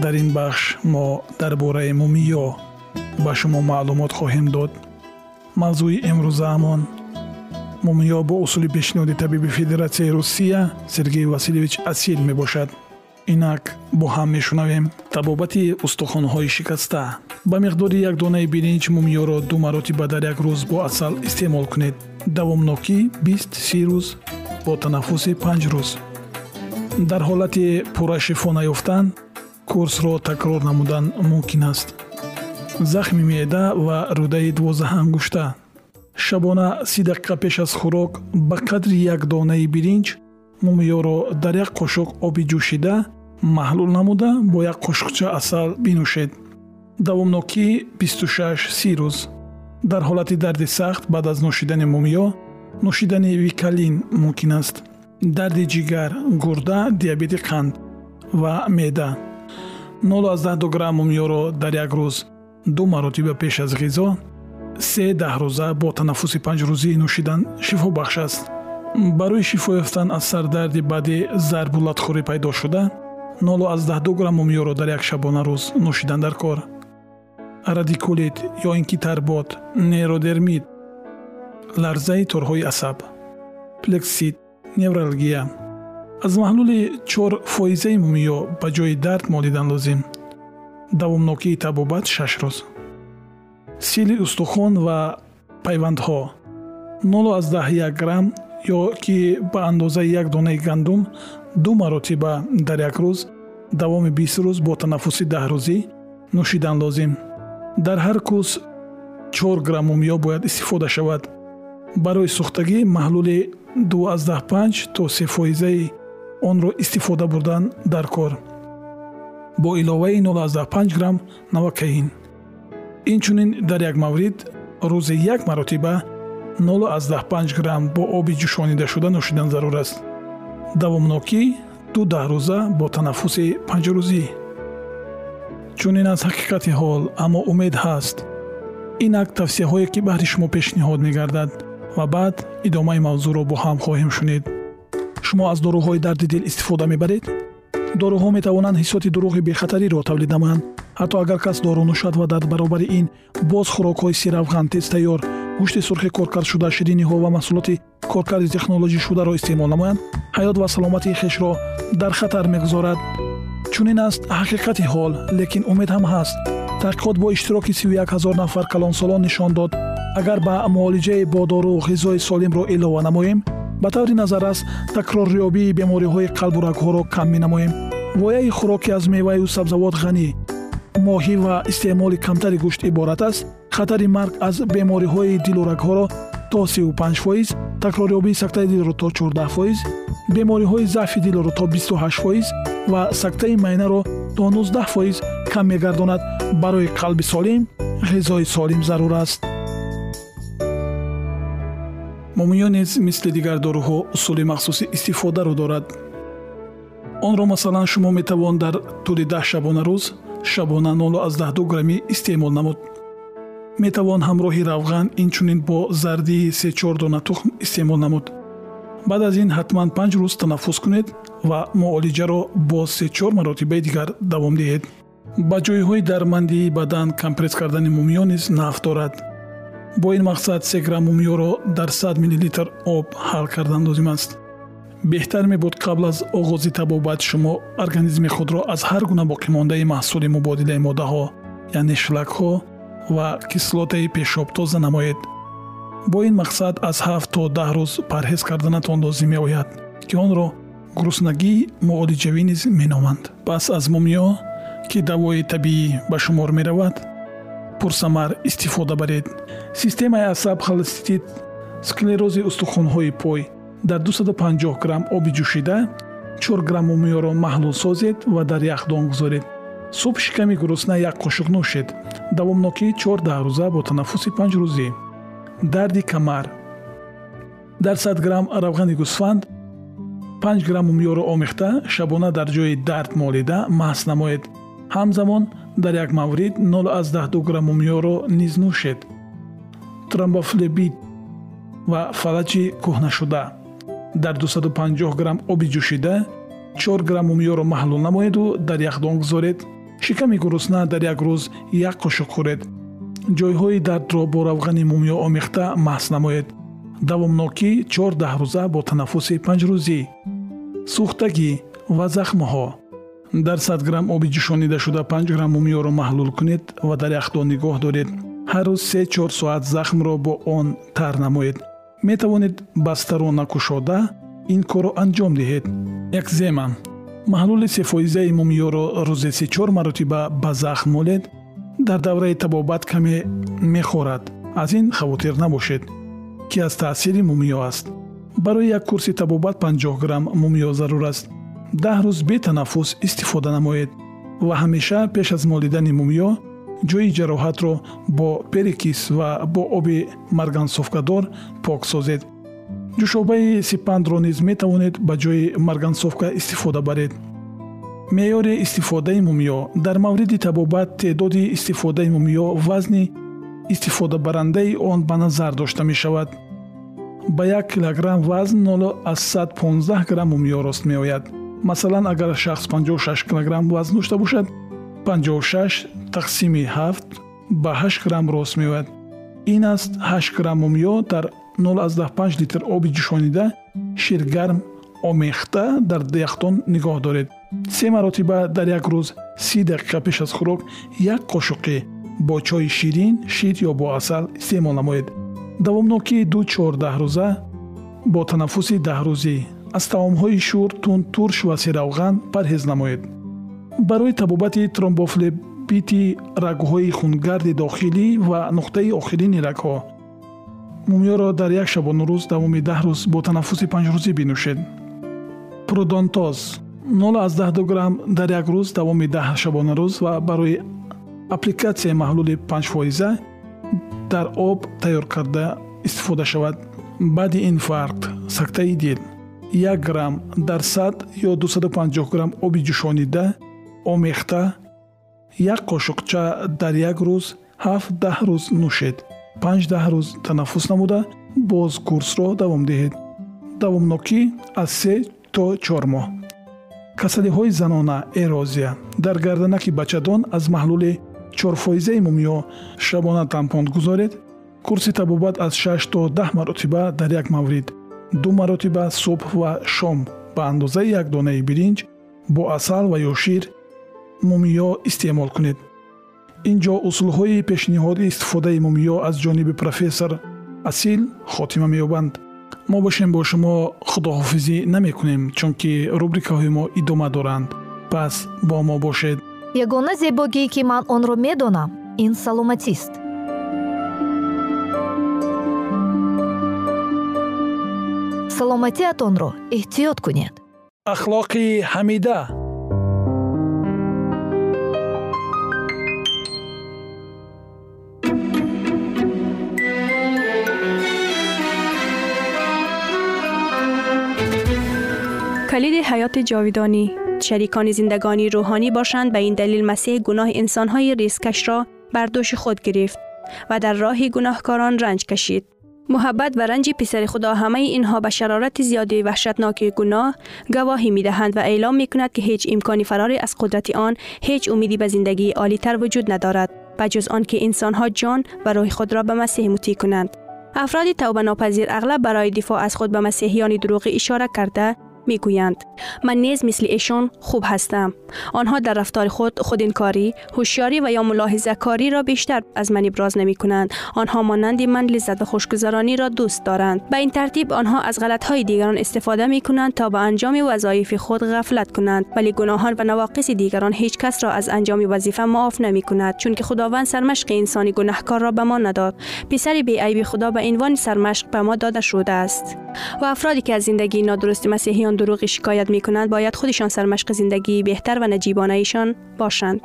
дар ин бахш мо дар бораи мумиё ба шумо маълумот хоҳем дод. Мавзӯи имрӯзаамон мумиё бо усули пешниҳоди табиби федератсияи русия сергей васильевич асил мебошад. Инак бо ҳам мешунавем табобати устухонҳои шикаста. Ба миқдори як донаи биринҷ мумиёро ду маротиба дар як рӯз бо асал истеъмол кунед. Давомнокӣ бист си рӯз бо танаффуси панҷ рӯз. Дар ҳолати пурра шифо наёфтан курсро такрор намудан мумкин аст. Захми меъда ва рӯдаи дувоздаҳангушта шабона си дақиқа пеш аз хӯрок ба қадри як донаи биринҷ мумиёро дар як қошуқ оби ҷӯшида маҳлул намуда бо як қошуқча асал бинӯшед. Давомнокӣ 26 си рӯз. Дар ҳолати дарди сахт баъд аз нӯшидани мумиё нӯшидани викалин мумкин аст. Дарди ҷигар гурда диабети қанд ва меъда 0 грамм мумиёро дар як рӯз ду маротиба пеш аз ғизо се даҳрӯза бо танаффуси панҷрӯзӣ нӯшидан шифобахш аст. Барои шифо ёфтан аз сардарди баъди зарбу латхӯрӣ пайдо шуда 0 грамм мумиёро дар як шабона рӯз нӯшидан дар кор. Радикулит ё ин ки тарбот нейродермит ларзаи торҳои асаб плексит невралгия аз маҳлули чор фоизаи мумиё ба ҷои дард молидан лозим давомнокии табобат шаш рӯз сили устухон ва пайвандҳо. 01 грамм ё ки ба андозаи як донаи гандум ду маротиба дар як рӯз давоми бист рӯз бо танаффуси даҳрӯзӣ нӯшидан лозим дар ҳар кӯс чор грамм мумиё бояд истифода шавад. Барои сӯхтагӣ маҳлули 25 то се фоизаи онро истифода бурдан дар кор. Бо иловаи 05 грамм навакаин. Инчунин дар як маврид рӯзе як маротиба 05 грамм бо оби ҷӯшонидашуда нӯшидан зарур аст. Давомнокӣ ду даҳрӯза бо танаффуси панҷрӯзӣ чунин аз ҳақиқати ҳол аммо умед ҳаст. Инак тавсияҳое ки баҳри шумо пешниҳод мегардад ва баъд идомаи мавзӯъро бо ҳам хоҳем шунид шумо аз доруҳои дарди дил истифода мебаред? Доруҳо метавонанд ҳиссоти дурӯғи бехатариро тавлид намоянд. Ҳатто агар кас дору нӯшад ва дар баробари ин боз хӯрокҳои сиравған тезтайёр гӯшти сурхи коркардшуда шириниҳо ва маҳсулоти коркарди технолоҷишударо истеъмол намоянд ҳаёт ва саломатии хешро дар хатар мегузорад чунин аст ҳақиқати ҳол лекин умед ҳам ҳаст. Таҳқиқот бо иштироки 31 ҳазор нафар калонсолон нишон дод. Агар ба муолиҷаи бо дору ғизои солимро илова намоем ба таври назаррас такрорёбии бемориҳои қалбу рагҳоро кам менамоем. Вояи хӯроки аз меваю сабзавот ғанӣ. Моҳӣ ва истеъмоли камтари гӯшт иборат аст. Хатари марг аз бемориҳои дилу рагҳоро то 35 фоиз такрорёбии сактаи дилро то 14 фоиз бемориҳои заъфи дилро то 28 фоиз ва сактаи майнаро то 19 фоиз кам мегардонад. Барои қалби солим ғизои солим зарур аст мумиё низ мисли дигар доруҳо усули махсуси истифодаро дорад. Онро масалан шумо метавон дар тӯли даҳ шабона рӯз шабона 0 граммӣ истеъмол намуд. Метавон ҳамроҳи равған инчунин бо зардии се4 дона тухм истеъмол намуд. Баъд аз ин ҳатман панҷ рӯз танаффус кунед ва муолиҷаро бо се4 маротибаи дигар давом диҳед. Ба ҷойҳои дармандии бадан компресс кардани мумиё низ нафъ дорад бо ин мақсад се грамм мумиёро дар 100 миллилитр об ҳал кардан лозим аст. Беҳтар мебуд қабл аз оғози табобат шумо организми худро аз ҳар гуна боқимондаи маҳсули мубодилаи моддаҳо яъне шлакҳо ва кислотаи пешоб тоза намоед. Бо ин мақсад аз ҳафт то даҳ рӯз парҳез карданатон лозим меояд ки онро гуруснагии муолиҷавӣ низ меноманд. Пас аз мумиё ки давои табиӣ ба шумор меравад пурсамар истифода баред. Системаи асаб холестит склерози устухонҳои пой дар 250 грамм оби ҷӯшида 4 грамм мумиёро маҳлул созед ва дар яхдон гузоред. Субҳ шиками гурусна як қошуқ нӯшед. Давомнокии 14 рӯза бо танаффуси 5 рӯзӣ дарди камар. Дар 100 грамм равғани гӯсфанд 5 грамм мумиёро омехта шабона дар ҷои дард молида маҳз намоед ҳамзамон дар як маврид 012 грамм мумиёро низ нӯшед тромбофлебит ва фалаҷи кӯҳнашуда. дар 250 грамм оби ҷӯшида 4 грамм мумиёро маҳлул намоеду дар яхдон гузоред. шиками гурусна дар як рӯз як қошуқ хӯред. ҷойҳои дардро бо равғани мумиё омехта маҳз намоед. давомнокӣ 14 рӯза бо танаффуси панҷрӯзӣ сӯхтагӣ ва захмҳо дар 100 грамм оби ҷӯшонидашуда 5 грамм мумиёро маҳлул кунед ва дар яхдон нигоҳ доред. ҳар рӯз се-чор соат захмро бо он тар намоед. Метавонед бастаро накушода ин корро анҷом диҳед. Экзема маҳлули сефоизаи мумиёро рӯзе се-чор маротиба ба захм молед. Дар давраи табобат каме мехорад. Аз ин хавотир набошед ки аз таъсири мумиё аст. Барои як курси табобат 50 грамм мумиё зарур аст даҳ рӯз бетанаффус истифода намоед ва ҳамеша пеш аз молидани мумиё ҷои ҷароҳатро бо перекис ва бо оби маргансовкадор пок созед. ҷӯшобаи сипандро низ метавонед ба ҷои маргансовка истифода баред. меъёри истифодаи мумиё дар мавриди табобат теъдоди истифодаи мумиё вазни истифодабарандаи он ба назар дошта мешавад. ба як килограмм вазн 0 аз 115 грамм мумиё рост меояд масалан агар шахс 56 килограмм вазн дошта бошад 56 тақсими 7 ба 8 грамм рост меояд. ин аст 8 грамм мумиё дар 05 литр оби ҷӯшонида ширгарм омехта дар яхтон нигоҳ доред. се маротиба дар як рӯз си дақиқа пеш аз хӯрок як қошуқи бо чойи ширин шид ё бо асал истеъмол намоед. давомнокии ду чордаҳрӯза бо танаффуси даҳрӯзӣ аз таомҳои шӯр тунд турш ва серавған парҳез намоед. Барои табобати тромбофлебити рагҳои хунгарди дохилӣ ва нуқтаи охирини рагҳо мумиёро дар як шабонарӯз давоми даҳ рӯз бо танаффуси панҷрӯзӣ бинӯшед. Продонтоз 012 грамм дар як рӯз давоми даҳ шабонарӯз ва барои аппликатсияи маҳлули панҷфоиза дар об тайёр карда истифода шавад. Баъди инфаркт сактаи дил 1 грамм дар 100 ё 250 грамм оби ҷӯшонида омехта як қошуқча дар як рӯз 7-10 рӯз нӯшед. 5-10 рӯз танаффус намуда боз курсро давом диҳед. Давомнокӣ аз се то чор моҳ. Касалиҳои занона эрозия. Дар гарданаки бачадон аз маҳлули чорфоизаи мумиё шабона тампон гузоред. Курси табобат аз 6 то 10 маротиба дар як маврид ду маротиба субҳ ва шом ба андозаи як донаи биринҷ бо асал ва ё шир мумиё истеъмол кунед. Ин ҷо усулҳои пешниҳоди истифодаи мумиё аз ҷониби профессор асил хотима меёбанд. Мо бошем бо шумо худоҳофизӣ намекунем чунки рубрикаҳои мо идома доранд. Пас бо мо бошед. Ягона зебогие ки ман онро медонам ин саломатист саломатиатонро эҳтиёт кунед ахлоқи ҳамида калиди ҳаёти ҷовидонӣ شریکان زندگانی روحانی باشند به این دلیل مسیح گناه انسانهای ریسکش را بر دوش خود گرفت و در راه گناهکاران رنج کشید. محبت و رنج پسر خدا همه اینها به شرارت زیادی وحشتناک گناه گواهی می دهند و اعلام می کند که هیچ امکانی فراری از قدرت آن هیچ امیدی به زندگی عالی تر وجود ندارد. جز آن که انسان ها جان و روح خود را به مسیح مطیع کنند. افراد توبه ناپذیر اغلب برای دفاع از خود به مسیحیان دروغی اشاره کرده می‌گویند. من نیز مثل ایشان خوب هستم. آنها در رفتار خود خودانکاری هوشیاری و یا ملاحظه کاری را بیشتر از من ابراز نمی کنند آنها مانند من لذت و خوشگذرانی را دوست دارند. به این ترتیب آنها از غلط های دیگران استفاده می کنند تا به انجام وظایف خود غفلت کنند. ولی گناهان و نواقص دیگران هیچ کس را از انجام وظیفه معاف نمی کند چون که خداوند سرمشق انسانی گناهکار را به ما نداد. پسر بی عیب خدا به عنوان سرمشق به ما داده شده است. و افرادی که از زندگی نادرست مسیحیان دروغی شکایت می کنند باید خودشان سرمشق زندگی بهتر و نجیبانه ایشان باشند.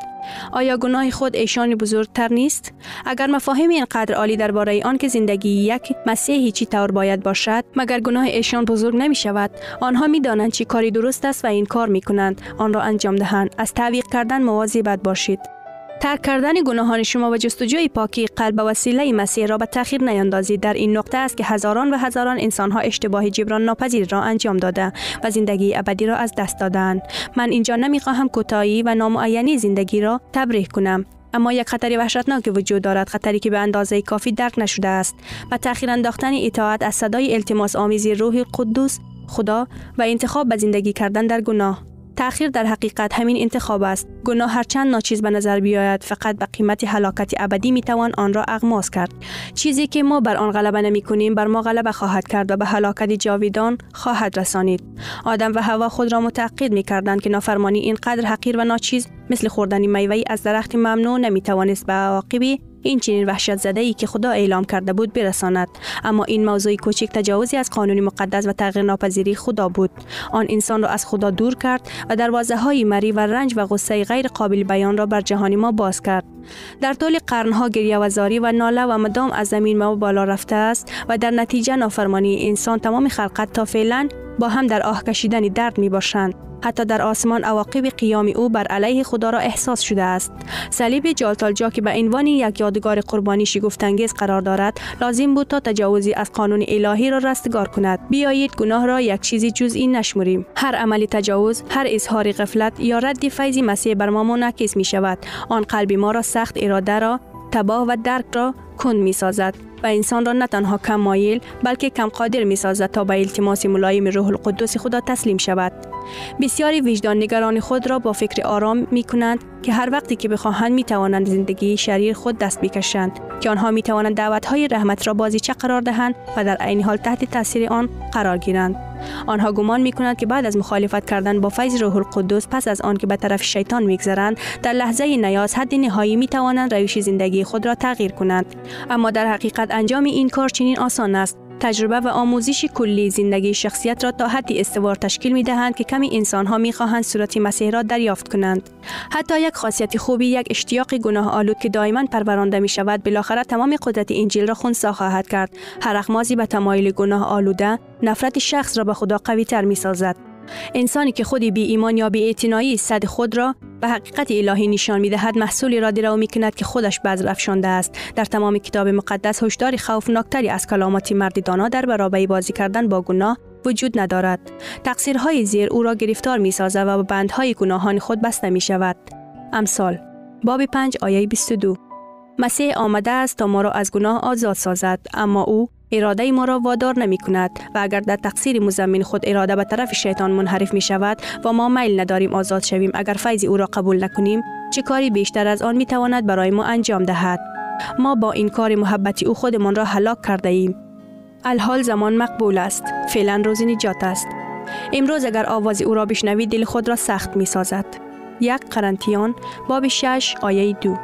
آیا گناه خود ایشان بزرگتر نیست؟ اگر مفاهیم اینقدر عالی درباره آن که زندگی یک مسیحی چی طور باید باشد مگر گناه ایشان بزرگ نمی شود آنها می دانند چی کاری درست است و این کار می کنند آن را انجام دهند. از تعویق کردن مواظبت باشید. ترک کردن گناهان شما و جستجوی پاکی قلب و وسیله مسیح را به تاخیر نیندازید در این نقطه است که هزاران و هزاران انسان ها اشتباه جبران ناپذیر را انجام داده و زندگی ابدی را از دست دادند. من اینجا نمی خواهم کوتاهی و نامعینی زندگی را تبریح کنم. اما یک خطری وحشتناک وجود دارد خطری که به اندازه کافی درک نشده است. و تاخیر انداختن اطاعت از صدای التماس آمیزی روح قدوس خدا و انتخاب به زندگی کردن در گناه. تأخیر در حقیقت همین انتخاب است. گناه هرچند ناچیز به نظر بیاید فقط به قیمت هلاکت ابدی می توان آن را اغماس کرد. چیزی که ما بر آن غلبه نمی کنیم بر ما غلبه خواهد کرد و به هلاکت جاویدان خواهد رسانید. آدم و هوا خود را متعقد می کردند که نافرمانی اینقدر حقیر و ناچیز مثل خوردن میوه از درخت ممنوع نمی توانست به عواقبی این چنین وحشت زده ای که خدا اعلام کرده بود برساند. اما این موضوع کوچک تجاوزی از قانون مقدس و تغییر ناپذیری خدا بود. آن انسان را از خدا دور کرد و دروازه های مری و رنج و غصه غیر قابل بیان را بر جهان ما باز کرد. در طول قرنها گریه و زاری و ناله و مدام از زمین ما بالا رفته است و در نتیجه نافرمانی انسان تمام خلقت تا فعلا با هم در آه کشیدن درد می باشند حتی در آسمان عواقب قیام او بر علیه خدا را احساس شده است. صلیب جالتالجا که به عنوان یک یادگار قربانی شگفتانگیز قرار دارد لازم بود تا تجاوزی از قانون الهی را رستگار کند. بیایید گناه را یک چیزی جزئی نشمریم. هر عملی تجاوز هر اظهار غفلت یا رد فیض مسیح بر ما منعکس می شود آن قلب ما را سخت اراده را تباه و درک را کند می سازد و انسان را نه تنها کم مایل بلکه کم قادر می سازد تا به التماس ملایم روح القدس خدا تسلیم شود. بسیاری وجدان نگران خود را با فکر آرام می کنند که هر وقتی که بخواهند می توانند زندگی شریر خود دست بکشند که آنها می توانند دعوت های رحمت را بازی چه قرار دهند و در عین حال تحت تاثیر آن قرار گیرند. آنها گمان می کنند که بعد از مخالفت کردن با فیض روح القدس پس از آن که به طرف شیطان میگذرند در لحظه نیاز حد نهایی می توانند روش زندگی خود را تغییر کنند. اما در حقیقت انجام این کار چنین آسان است. تجربه و آموزش کلی زندگی شخصیت را تا حدی استوار تشکیل می دهند که کمی انسان ها می خواهند صورت مسیح را دریافت کنند. حتی یک خاصیت خوبی یک اشتیاق گناه آلود که دائما پرورانده می شود بالاخره تمام قدرت انجیل را خونسا خواهد کرد. هر اخمازی به تمایل گناه آلوده نفرت شخص را به خدا قوی تر می سازد. انسانی که خودی بی ایمان یا بی اعتنایی صد خود را به حقیقت الهی نشان می دهد محصولی را دیرو می کند که خودش بذر افشانده است. در تمام کتاب مقدس هشدار خوفناکتری از کلامات مردی در برابر بازی کردن با گناه وجود ندارد. تقصیرهای زیر او را گرفتار می سازد و به بندهای گناهان خود بسته می شود امثال باب 5 آیه 22 مسیح آمده است تا ما را از گناه آزاد سازد اما او اراده ما را وادار نمی کند و اگر در تقصیر مزمین خود اراده به طرف شیطان منحرف می شود و ما میل نداریم آزاد شویم اگر فیض او را قبول نکنیم چه کاری بیشتر از آن می تواند برای ما انجام دهد؟ ما با این کار محبتی او خودمان را هلاک کرده ایم الحال زمان مقبول است. فعلا روز نجات است. امروز اگر آواز او را بشنوید دل خود را سخت می سازد یک قرنتیان باب 6 آیه دو.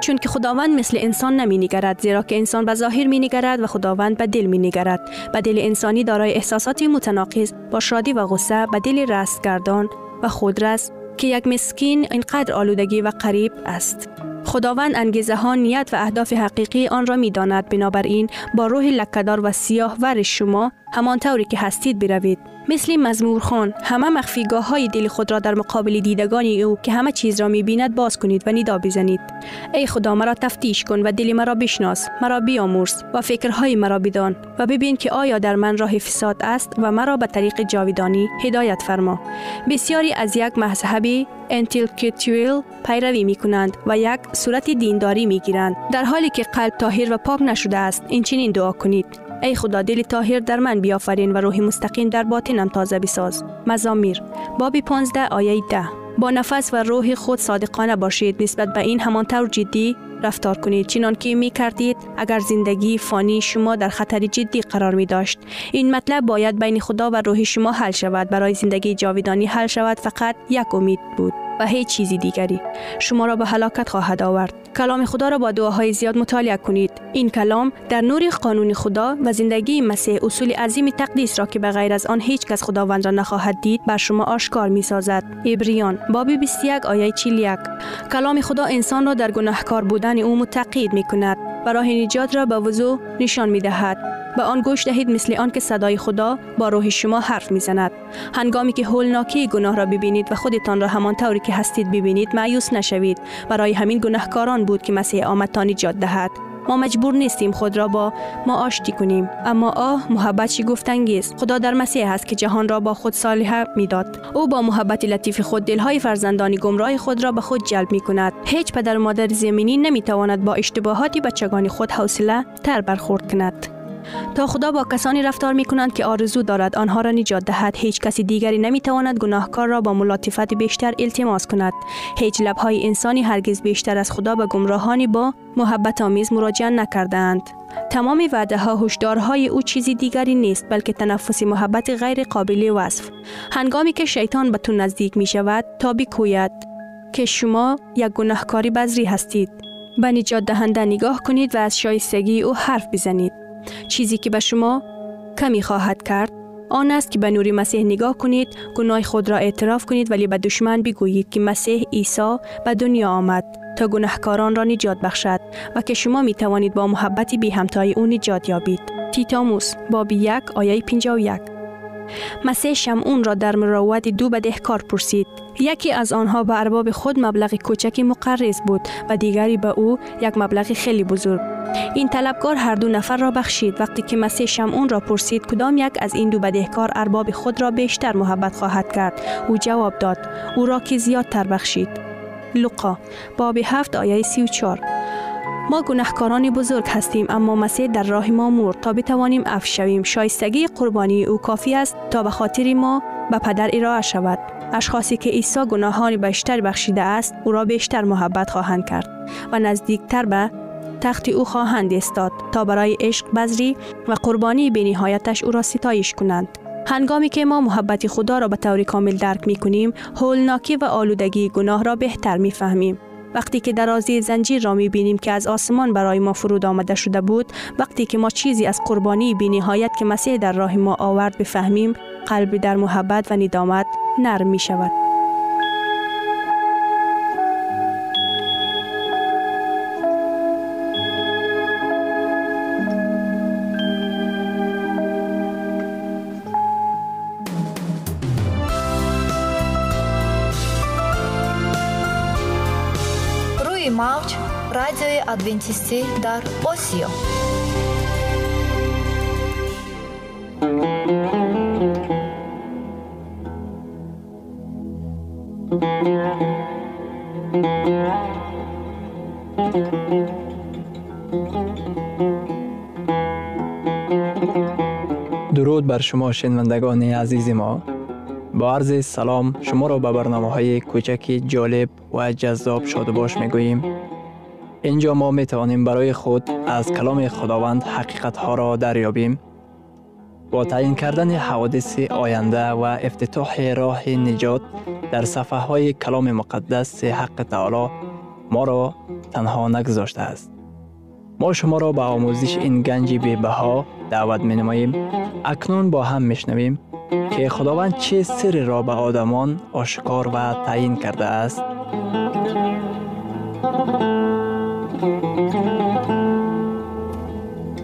چون که خداوند مثل انسان نمی نگرد زیرا که انسان به ظاهر می نگرد و خداوند به دل می نگرد به دل انسانی دارای احساساتی متناقض با شادی و غصه به دل رستگردان و خودرس که یک مسکین اینقدر آلودگی و قریب است. خداوند انگیزه ها نیت و اهداف حقیقی آن را می داند بنابراین با روح لکدار و سیاه ور شما همان طوری که هستید بروید. مثل مزمورخان همه مخفیگاه های دل خود را در مقابل دیدگان او که همه چیز را می بیند باز کنید و ندا بزنید. ای خدا مرا تفتیش کن و دل مرا بشناس مرا بیامرز و فکرهای مرا بدان و ببین که آیا در من راه فساد است و مرا به طریق جاویدانی هدایت فرما. بسیاری از یک مذهب انتلکتویل پیروی می کنند و یک صورت دینداری می گیرند در حالی که قلب طاهر و پاک نشده است این چنین دعا کنید. ای خدا دل طاهر در من بیافرین و روح مستقیم در باطنم تازه بساز. مزامیر باب 15 آیه 10 با نفس و روح خود صادقانه باشید. نسبت به این همانطور جدی رفتار کنید. چنان که می کردید اگر زندگی فانی شما در خطر جدی قرار می داشت این مطلب باید بین خدا و روح شما حل شود. برای زندگی جاویدانی حل شود فقط یک امید بود و هیچ چیزی دیگری. شما را به هلاکت خواهد آورد. کلام خدا را با دعاهای زیاد مطالعه کنید. این کلام در نور قانون خدا و زندگی مسیح اصول عظیم تقدیس را که به غیر از آن هیچ کس خداوند را نخواهد دید بر شما آشکار می سازد عبریان باب 21 آیه 41 کلام خدا انسان را در گناهکار بودن او متقید می کند و راه نجات را به وضوح نشان می دهد به آن گوش دهید مثل آن که صدای خدا با روح شما حرف می‌زند. هنگامی که هولناکی گناه را ببینید و خودتان را همان طوری که هستید ببینید مایوس نشوید. برای همین گناهکاران بود که مسیح آمد تا نجات دهد. ما مجبور نیستیم خود را با ما آشتی کنیم. اما آه محبت گفتنگیز. خدا در مسیح است که جهان را با خود صالحه می‌داد. او با محبت لطیف خود دلهای فرزندان گمراه خود را به خود جلب می کند هیچ پدر و مادر زمینی نمی تواند با اشتباهات بچگان خود حوصله تر برخورد کند. تا خدا با کسانی رفتار می کنند که آرزو دارد آنها را نجات دهد. هیچ کسی دیگری نمی تواند گناهکار را با ملاطفت بیشتر التماس کند. هیچ لبهای انسانی هرگز بیشتر از خدا به گمراهانی با محبت آمیز مراجعه نکردند تمام وعده ها هشدارهای او چیزی دیگری نیست بلکه تنفس محبت غیر قابل وصف. هنگامی که شیطان به تو نزدیک می شود تا بکوید که شما یک گناهکاری بذری هستید. به نجات دهنده نگاه کنید و از شایستگی او حرف بزنید. چیزی که به شما کمی خواهد کرد آن است که به نور مسیح نگاه کنید گناه خود را اعتراف کنید ولی به دشمن بگویید که مسیح عیسی به دنیا آمد تا گناهکاران را نجات بخشد و که شما می توانید با محبتی بی همتای او نجات یابید. تیتاموس باب یک آیه 51 مسیح شمعون را در مروت دو بدهکار پرسید یکی از آنها به ارباب خود مبلغ کوچکی مقرض بود و دیگری به او یک مبلغ خیلی بزرگ. این طلبکار هر دو نفر را بخشید. وقتی که مسیح شمعون را پرسید کدام یک از این دو بدهکار ارباب خود را بیشتر محبت خواهد کرد او جواب داد او را که زیادتر بخشید. لقا باب هفت آیه سی و چار ما گناهکاران بزرگ هستیم اما مسیح در راه ما مرد. تا بتوانیم اف شویم شایستگی قربانی او کافی است تا به خاطر ما به پدر ارائه شود. اشخاصی که عیسی گناهان بیشتر بخشیده است او را بیشتر محبت خواهند کرد و نزدیکتر به تخت او خواهند استاد تا برای عشق بذری و قربانی به نهایتش او را ستایش کنند. هنگامی که ما محبت خدا را به طور کامل درک می کنیم هولناکی و آلودگی گناه را بهتر می فهمیم وقتی که درازی زنجیر را می بینیم که از آسمان برای ما فرود آمده شده بود وقتی که ما چیزی از قربانی بی نهایت که مسیح در راه ما آورد بفهمیم قلبی در محبت و ندامت نرم می شود. روی موج رادیوی ادوینتیستی در آسیا. درود بر شما شنوندگان عزیز ما. با عرض سلام شما را به برنامه های کوچک جالب و جذاب شاد باش می گوییم اینجا ما می توانیم برای خود از کلام خداوند حقیقت ها را دریابیم. با تعیین کردن حوادث آینده و افتتاح راه نجات در صفحه های کلام مقدس حق تعالی ما را تنها نگذاشته است. ما شما را به آموزش این گنج بها دعوت می نماییم. اکنون با هم می شنویم که خداوند چه سری را به آدمان آشکار و تعیین کرده است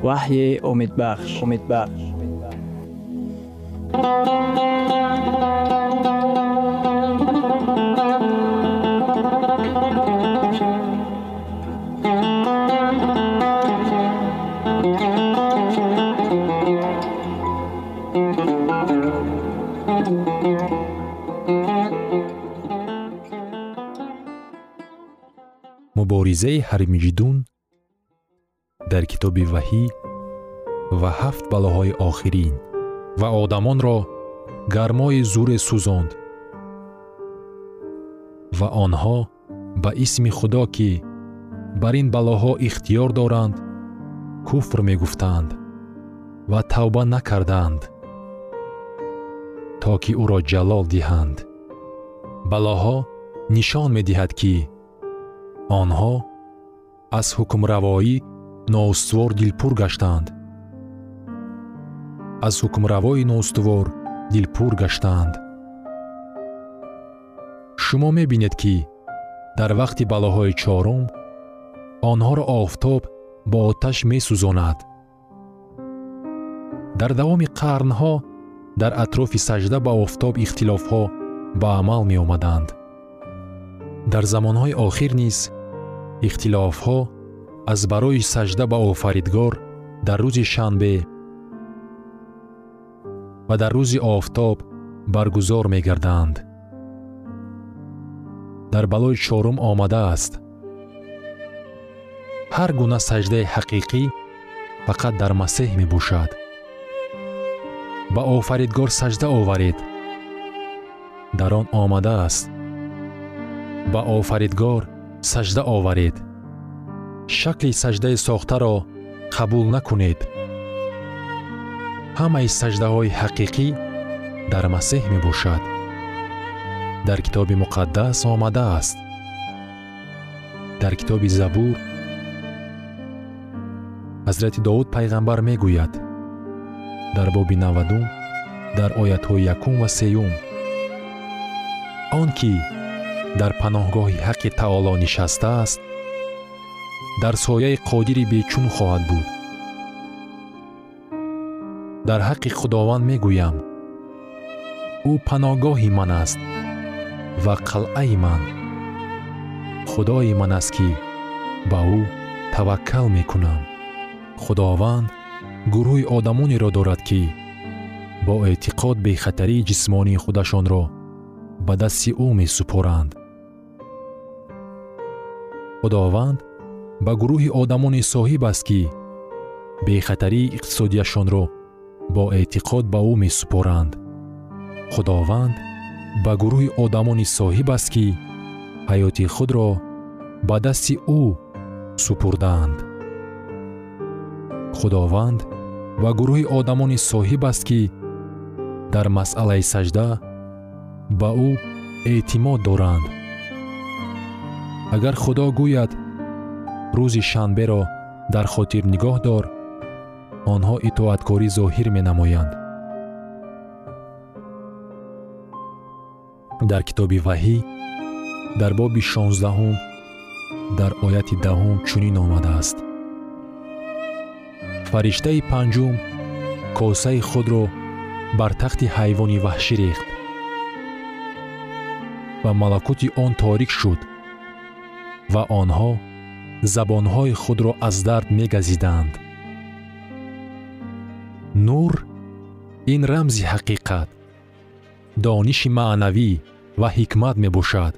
وحی امید بخش امید بخش муборизаи ҳармиҷидун дар китоби ваҳӣ ва ҳафт балоҳои охирин ва одамонро гармои зуре сӯзонд. Ва онҳо ба исми худо ки бар ин балоҳо ихтиёр доранд куфр мегуфтанд ва тавба накарданд то ки ӯро ҷалол диҳанд. Балоҳо нишон медиҳад ки онҳо аз ҳукмравоӣ ноустувор дилпур гаштанд аз ҳукмравои ноустувор дилпур гаштанд шумо мебинед ки дар вақти балоҳои чорум онҳоро офтоб бо оташ месӯзонад. Дар давоми қарнҳо дар атрофи сажда ба офтоб ихтилофҳо ба амал меомаданд. Дар замонҳои охир низ ихтилофҳо аз барои сажда ба офаридгор дар рӯзи шанбе ва дар рӯзи офтоб баргузор мегарданд. Дар балои чорум омадааст. Ҳар гуна саҷдаи ҳақиқӣ фақат дар масеҳ мебошад. Ба офаридгор саҷда оваред. Дар он омадааст. Ба офаридгор саҷда оваред. Шакли саҷдаи сохтаро қабул накунед ҳамаи саҷдаҳои ҳақиқӣ дар масеҳ мебошад. Дар китоби муқаддас омадааст. Дар китоби забур ҳазрати довуд пайғамбар мегӯяд. Дар боби навадум дар оятҳои якум ва сеюм. Он ки дар паноҳгоҳи ҳаққи таоло нишастааст дар сояи қодири бечун хоҳад буд дар ҳаққи худованд мегӯям. Ӯ паноҳгоҳи ман аст ва қалъаи ман. Худои ман аст ки ба ӯ таваккал мекунам. Худованд гурӯҳи одамонеро дорад ки бо эътиқод бехатарии ҷисмонии худашонро ба дасти ӯ месупоранд. Худованд ба гурӯҳи одамоне соҳиб аст ки бехатарии иқтисодияшонро бо эътиқод ба ӯ месупоранд. Худованд ба гурӯҳи одамони соҳиб аст ки ҳаёти худро ба дасти ӯ супурдаанд. Худованд ба гурӯҳи одамони соҳиб аст ки дар масъалаи саҷда ба ӯ эътимод доранд. Агар худо гӯяд рӯзи шанберо дар хотир нигоҳ дор онҳо итоаткорӣ зоҳир менамоянд. Дар китоби ваҳӣ дар боби шонздаҳум дар ояти даҳум чунин омадааст. Фариштаи панҷум косаи худро бар тахти ҳайвони ваҳшӣ рехт ва малакути он торик шуд ва онҳо забонҳои худро аз дард мегазиданд нур ин рамзи ҳақиқат дониши маънавӣ ва ҳикмат мебошад.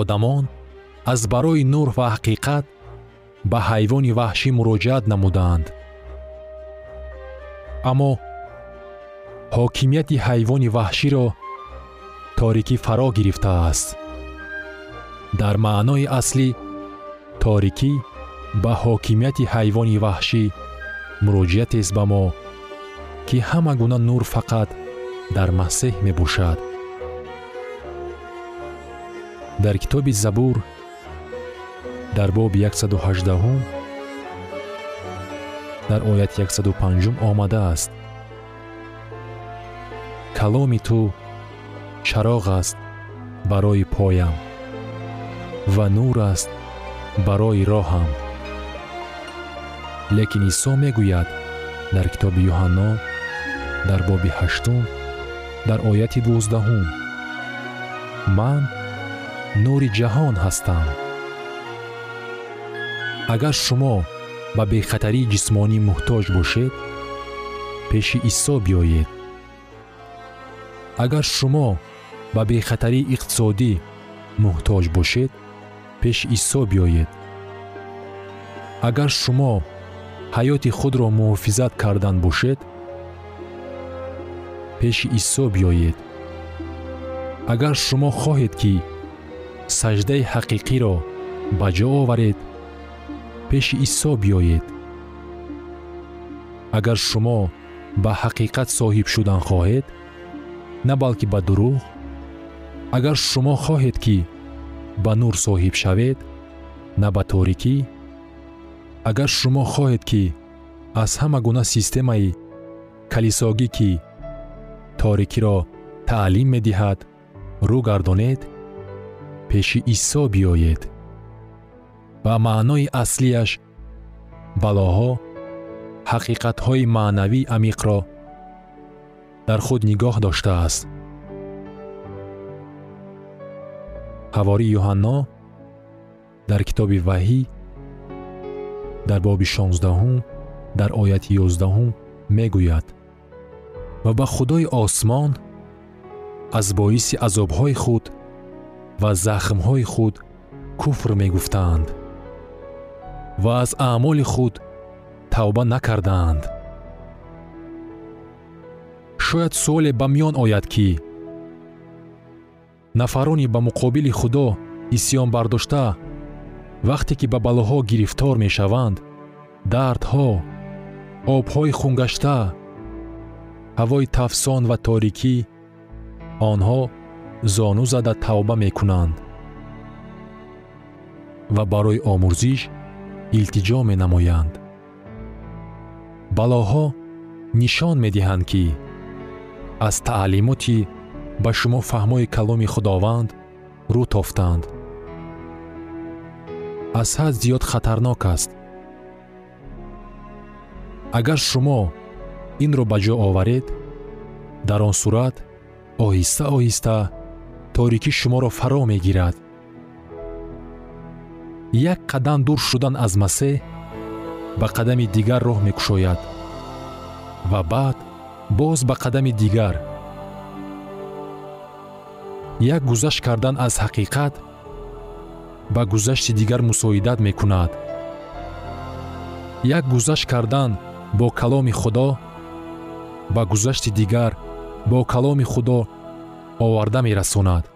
Одамон аз барои нур ва ҳақиқат ба ҳайвони ваҳшӣ муроҷиат намуданд. Аммо ҳокимияти ҳайвони ваҳширо торикӣ фаро гирифтааст. Дар маънои аслӣ торикӣ ба ҳокимияти ҳайвони ваҳшӣ муроҷиатест ба мо ки ҳама гуна нур фақат дар масеҳ мебошад. Дар китоби забур дар боби 118 дар ояти 105 омадааст. Каломи ту чароғ аст барои поям ва нур аст барои роҳам лекин исо мегӯяд дар китоби юҳанно дар боби ҳаштум дар ояти дувоздаҳум ман нури ҷаҳон ҳастам. Агар шумо ба бехатарии ҷисмонӣ муҳтоҷ бошед пеши исо биёед. Агар шумо ба бехатарии иқтисодӣ муҳтоҷ бошед пеши исо биёед. Агар шумо ҳаёти худро муҳофизат кардан бошед пеши исо биёед агар шумо хоҳед ки саҷдаи ҳақиқиро ба ҷо оваред пеши исо биёед агар шумо ба ҳақиқат соҳиб шудан хоҳед на балки ба дурӯғ агар шумо хоҳед ки ба нур соҳиб шавед на ба торикӣ агар шумо хоҳед ки аз ҳама гуна системаи калисогӣ ки торикиро таълим медиҳад рӯ гардонед пеши исо биёед. Ба маънои аслияш балоҳо ҳақиқатҳои маънавии амиқро дар худ нигоҳ доштааст. Ҳавори юҳанно дар китоби ваҳӣ дар боби шонздаҳум дар ояти ёздаҳум мегӯяд. Ва ба худои осмон аз боиси азобҳои худ ва захмҳои худ куфр мегуфтаанд ва аз аъмоли худ тавба накардаанд. Шояд суоле ба миён ояд ки нафарони ба муқобили худо исьён бардошта вақте ки ба балоҳо гирифтор мешаванд дардҳо обҳои хунгашта ҳавои тафсон ва торикӣ онҳо зону зада тавба мекунанд ва барои омӯзиш илтиҷо менамоянд. Балоҳо нишон медиҳанд ки аз таълимоти ба шумо фаҳмои каломи худованд рӯ тофтанд аз ҳад зиёд хатарнок аст. Агар шумо инро ба ҷо оваред дар он сурат оҳиста оҳиста торикӣ шуморо фаро мегирад. Як қадам дур шудан аз масеҳ ба қадами дигар роҳ мекушояд ва баъд боз ба қадами дигар. Як гузашт кардан аз ҳақиқат ба гузашти дигар мусоидат мекунад. Як гузашт кардан бо каломи худо ба гузашти дигар бо каломи худо оварда мерасонад.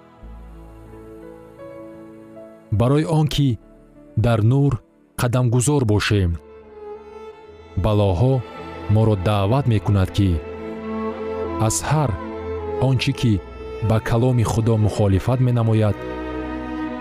Барои он ки дар нур қадамгузор бошем балоҳо моро даъват мекунад ки аз ҳар он чӣ ки ба каломи худо мухолифат менамояд